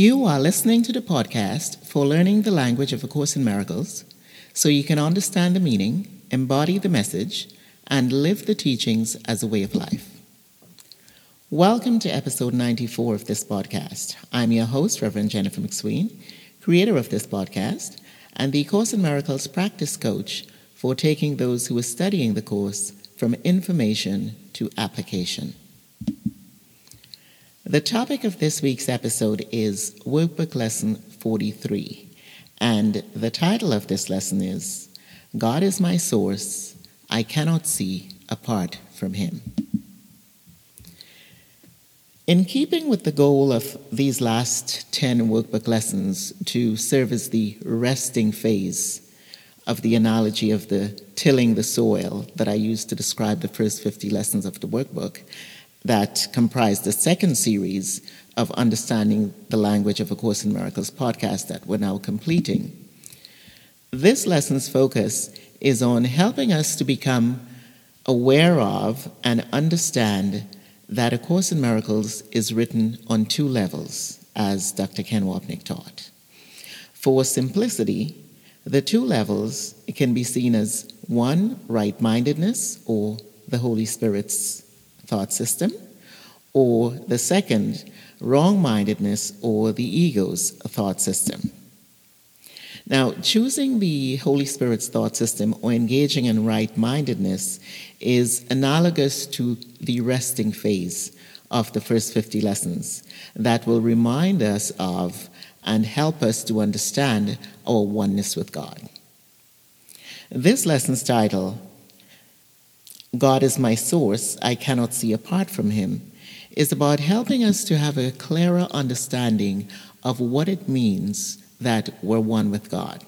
You are listening to the podcast for learning the language of A Course in Miracles so you can understand the meaning, embody the message, and live the teachings as a way of life. Welcome to episode 94 of this podcast. I'm your host, Reverend Jennifer McSween, creator of this podcast, and the Course in Miracles practice coach for taking those who are studying the course from information to application. The topic of this week's episode is Workbook Lesson 43, and the title of this lesson is God is my source, I cannot see apart from Him. In keeping with the goal of these last 10 workbook lessons to serve as the resting phase of the analogy of the tilling the soil that I used to describe the first 50 lessons of the workbook, that comprise the second series of Understanding the Language of A Course in Miracles podcast that we're now completing. This lesson's focus is on helping us to become aware of and understand that A Course in Miracles is written on two levels, as Dr. Ken Wapnick taught. For simplicity, the two levels can be seen as one, right mindedness, or the Holy Spirit's thought system, or the second, wrong mindedness or the ego's thought system. Now, choosing the Holy Spirit's thought system or engaging in right mindedness is analogous to the resting phase of the first 50 lessons that will remind us of and help us to understand our oneness with God. This lesson's title God is my source, I cannot see apart from him, is about helping us to have a clearer understanding of what it means that we're one with God.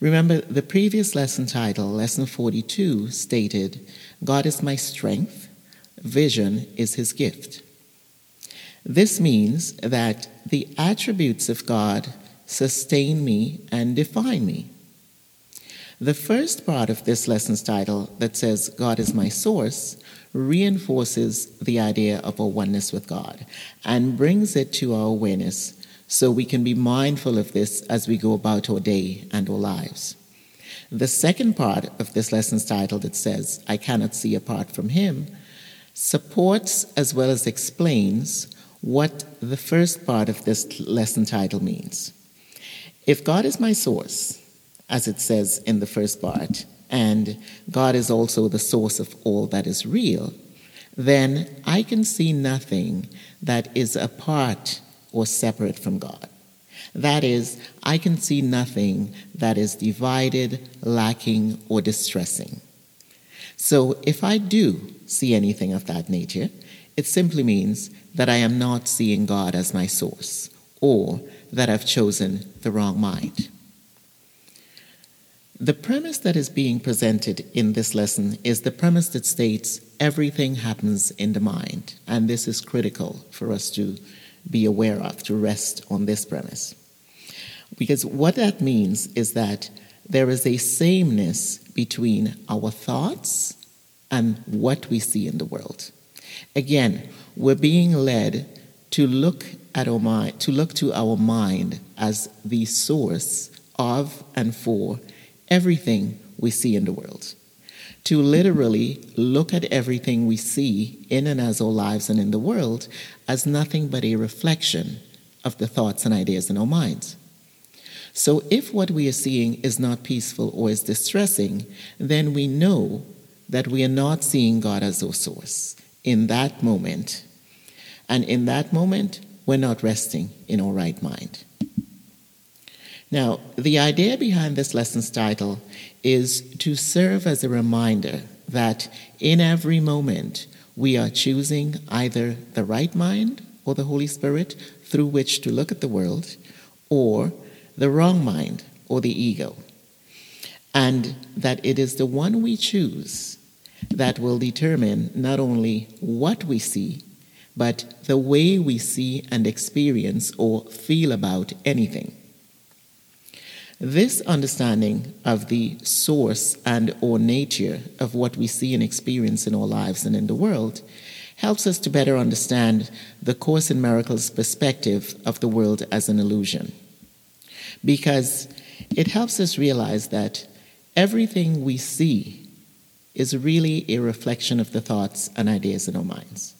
Remember, the previous lesson title, Lesson 42, stated, God is my strength, vision is his gift. This means that the attributes of God sustain me and define me. The first part of this lesson's title that says, God is my source, reinforces the idea of our oneness with God and brings it to our awareness so we can be mindful of this as we go about our day and our lives. The second part of this lesson's title that says, I cannot see apart from Him, supports as well as explains what the first part of this lesson title means. If God is my source, as it says in the first part, and God is also the source of all that is real, then I can see nothing that is apart or separate from God. That is, I can see nothing that is divided, lacking, or distressing. So if I do see anything of that nature, it simply means that I am not seeing God as my source, or that I've chosen the wrong mind. The premise that is being presented in this lesson is the premise that states everything happens in the mind, and this is critical for us to be aware of, to rest on this premise. Because what that means is that there is a sameness between our thoughts and what we see in the world. Again, we're being led to look at our mind, to look to our mind as the source of and for everything we see in the world. To literally look at everything we see in and as our lives and in the world as nothing but a reflection of the thoughts and ideas in our minds. So, if what we are seeing is not peaceful or is distressing, then we know that we are not seeing God as our source in that moment. And in that moment, we're not resting in our right mind. Now, the idea behind this lesson's title is to serve as a reminder that in every moment we are choosing either the right mind or the Holy Spirit through which to look at the world, or the wrong mind or the ego. And that it is the one we choose that will determine not only what we see, but the way we see and experience or feel about anything. This understanding of the source and or nature of what we see and experience in our lives and in the world helps us to better understand the Course in Miracles perspective of the world as an illusion. Because it helps us realize that everything we see is really a reflection of the thoughts and ideas in our minds.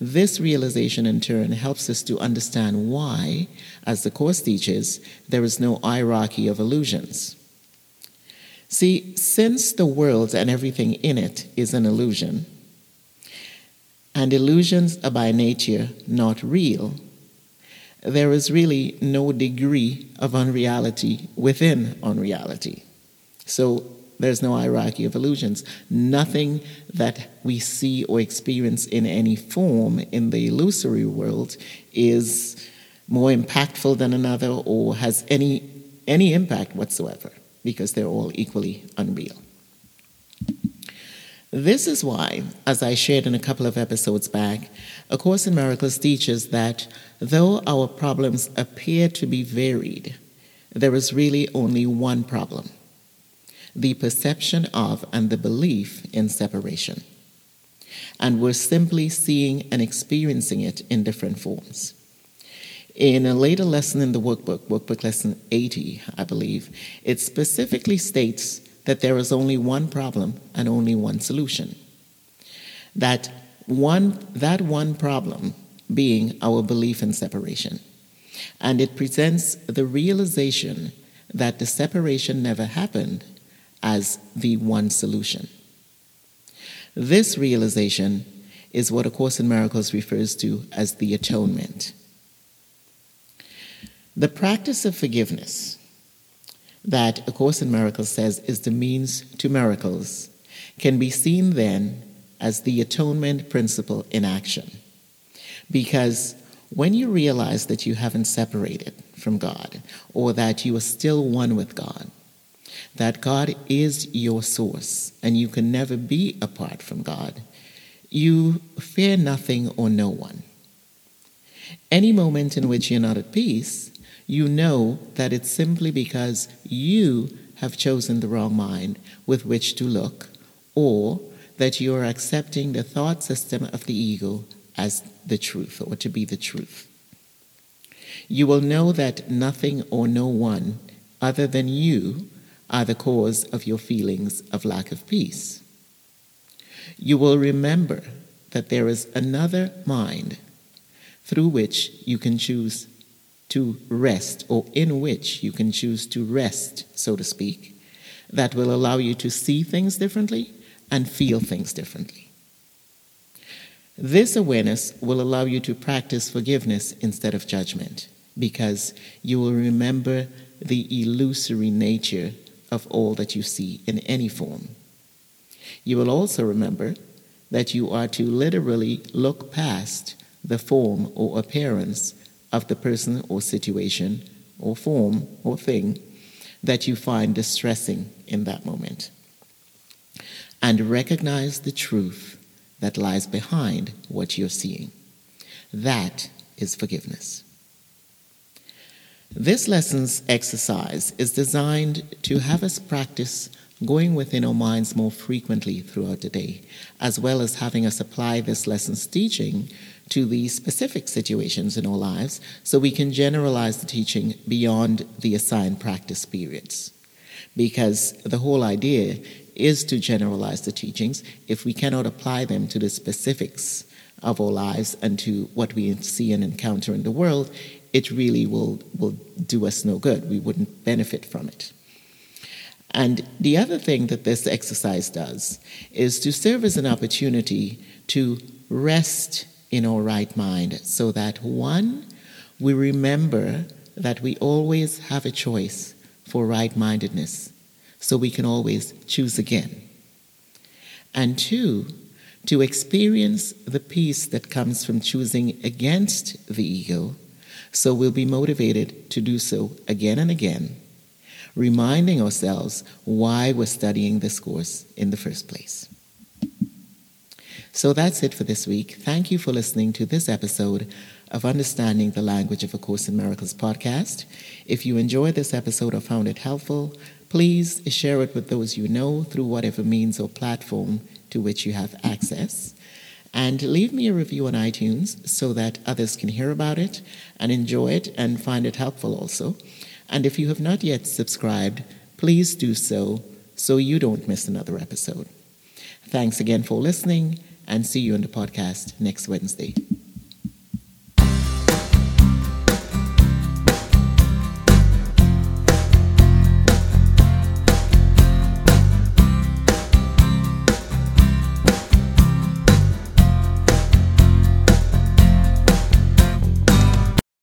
This realization, in turn, helps us to understand why, as the Course teaches, there is no hierarchy of illusions. See, since the world and everything in it is an illusion, and illusions are by nature not real, there is really no degree of unreality within unreality. So there's no hierarchy of illusions. Nothing that we see or experience in any form in the illusory world is more impactful than another or has any, any impact whatsoever because they're all equally unreal. This is why, as I shared in a couple of episodes back, A Course in Miracles teaches that though our problems appear to be varied, there is really only one problem the perception of and the belief in separation. And we're simply seeing and experiencing it in different forms. In a later lesson in the workbook, workbook lesson 80, I believe, it specifically states that there is only one problem and only one solution. That one, that one problem being our belief in separation. And it presents the realization that the separation never happened as the one solution. This realization is what A Course in Miracles refers to as the atonement. The practice of forgiveness that A Course in Miracles says is the means to miracles can be seen then as the atonement principle in action. Because when you realize that you haven't separated from God or that you are still one with God, that God is your source and you can never be apart from God, you fear nothing or no one. Any moment in which you're not at peace, you know that it's simply because you have chosen the wrong mind with which to look, or that you are accepting the thought system of the ego as the truth or to be the truth. You will know that nothing or no one other than you are the cause of your feelings of lack of peace. You will remember that there is another mind through which you can choose to rest, or in which you can choose to rest, so to speak, that will allow you to see things differently and feel things differently. This awareness will allow you to practice forgiveness instead of judgment because you will remember the illusory nature of all that you see in any form. You will also remember that you are to literally look past the form or appearance of the person or situation or form or thing that you find distressing in that moment. And recognize the truth that lies behind what you're seeing. That is forgiveness. This lesson's exercise is designed to have us practice going within our minds more frequently throughout the day, as well as having us apply this lesson's teaching to the specific situations in our lives so we can generalize the teaching beyond the assigned practice periods. Because the whole idea is to generalize the teachings if we cannot apply them to the specifics of our lives and to what we see and encounter in the world, it really will, will do us no good. We wouldn't benefit from it. And the other thing that this exercise does is to serve as an opportunity to rest in our right mind so that one, we remember that we always have a choice for right mindedness, so we can always choose again. And two, to experience the peace that comes from choosing against the ego, so we'll be motivated to do so again and again, reminding ourselves why we're studying this course in the first place. So that's it for this week. Thank you for listening to this episode of Understanding the Language of A Course in Miracles podcast. If you enjoyed this episode or found it helpful, please share it with those you know through whatever means or platform to which you have access. And leave me a review on iTunes so that others can hear about it and enjoy it and find it helpful also. And if you have not yet subscribed, please do so so you don't miss another episode. Thanks again for listening and see you on the podcast next Wednesday.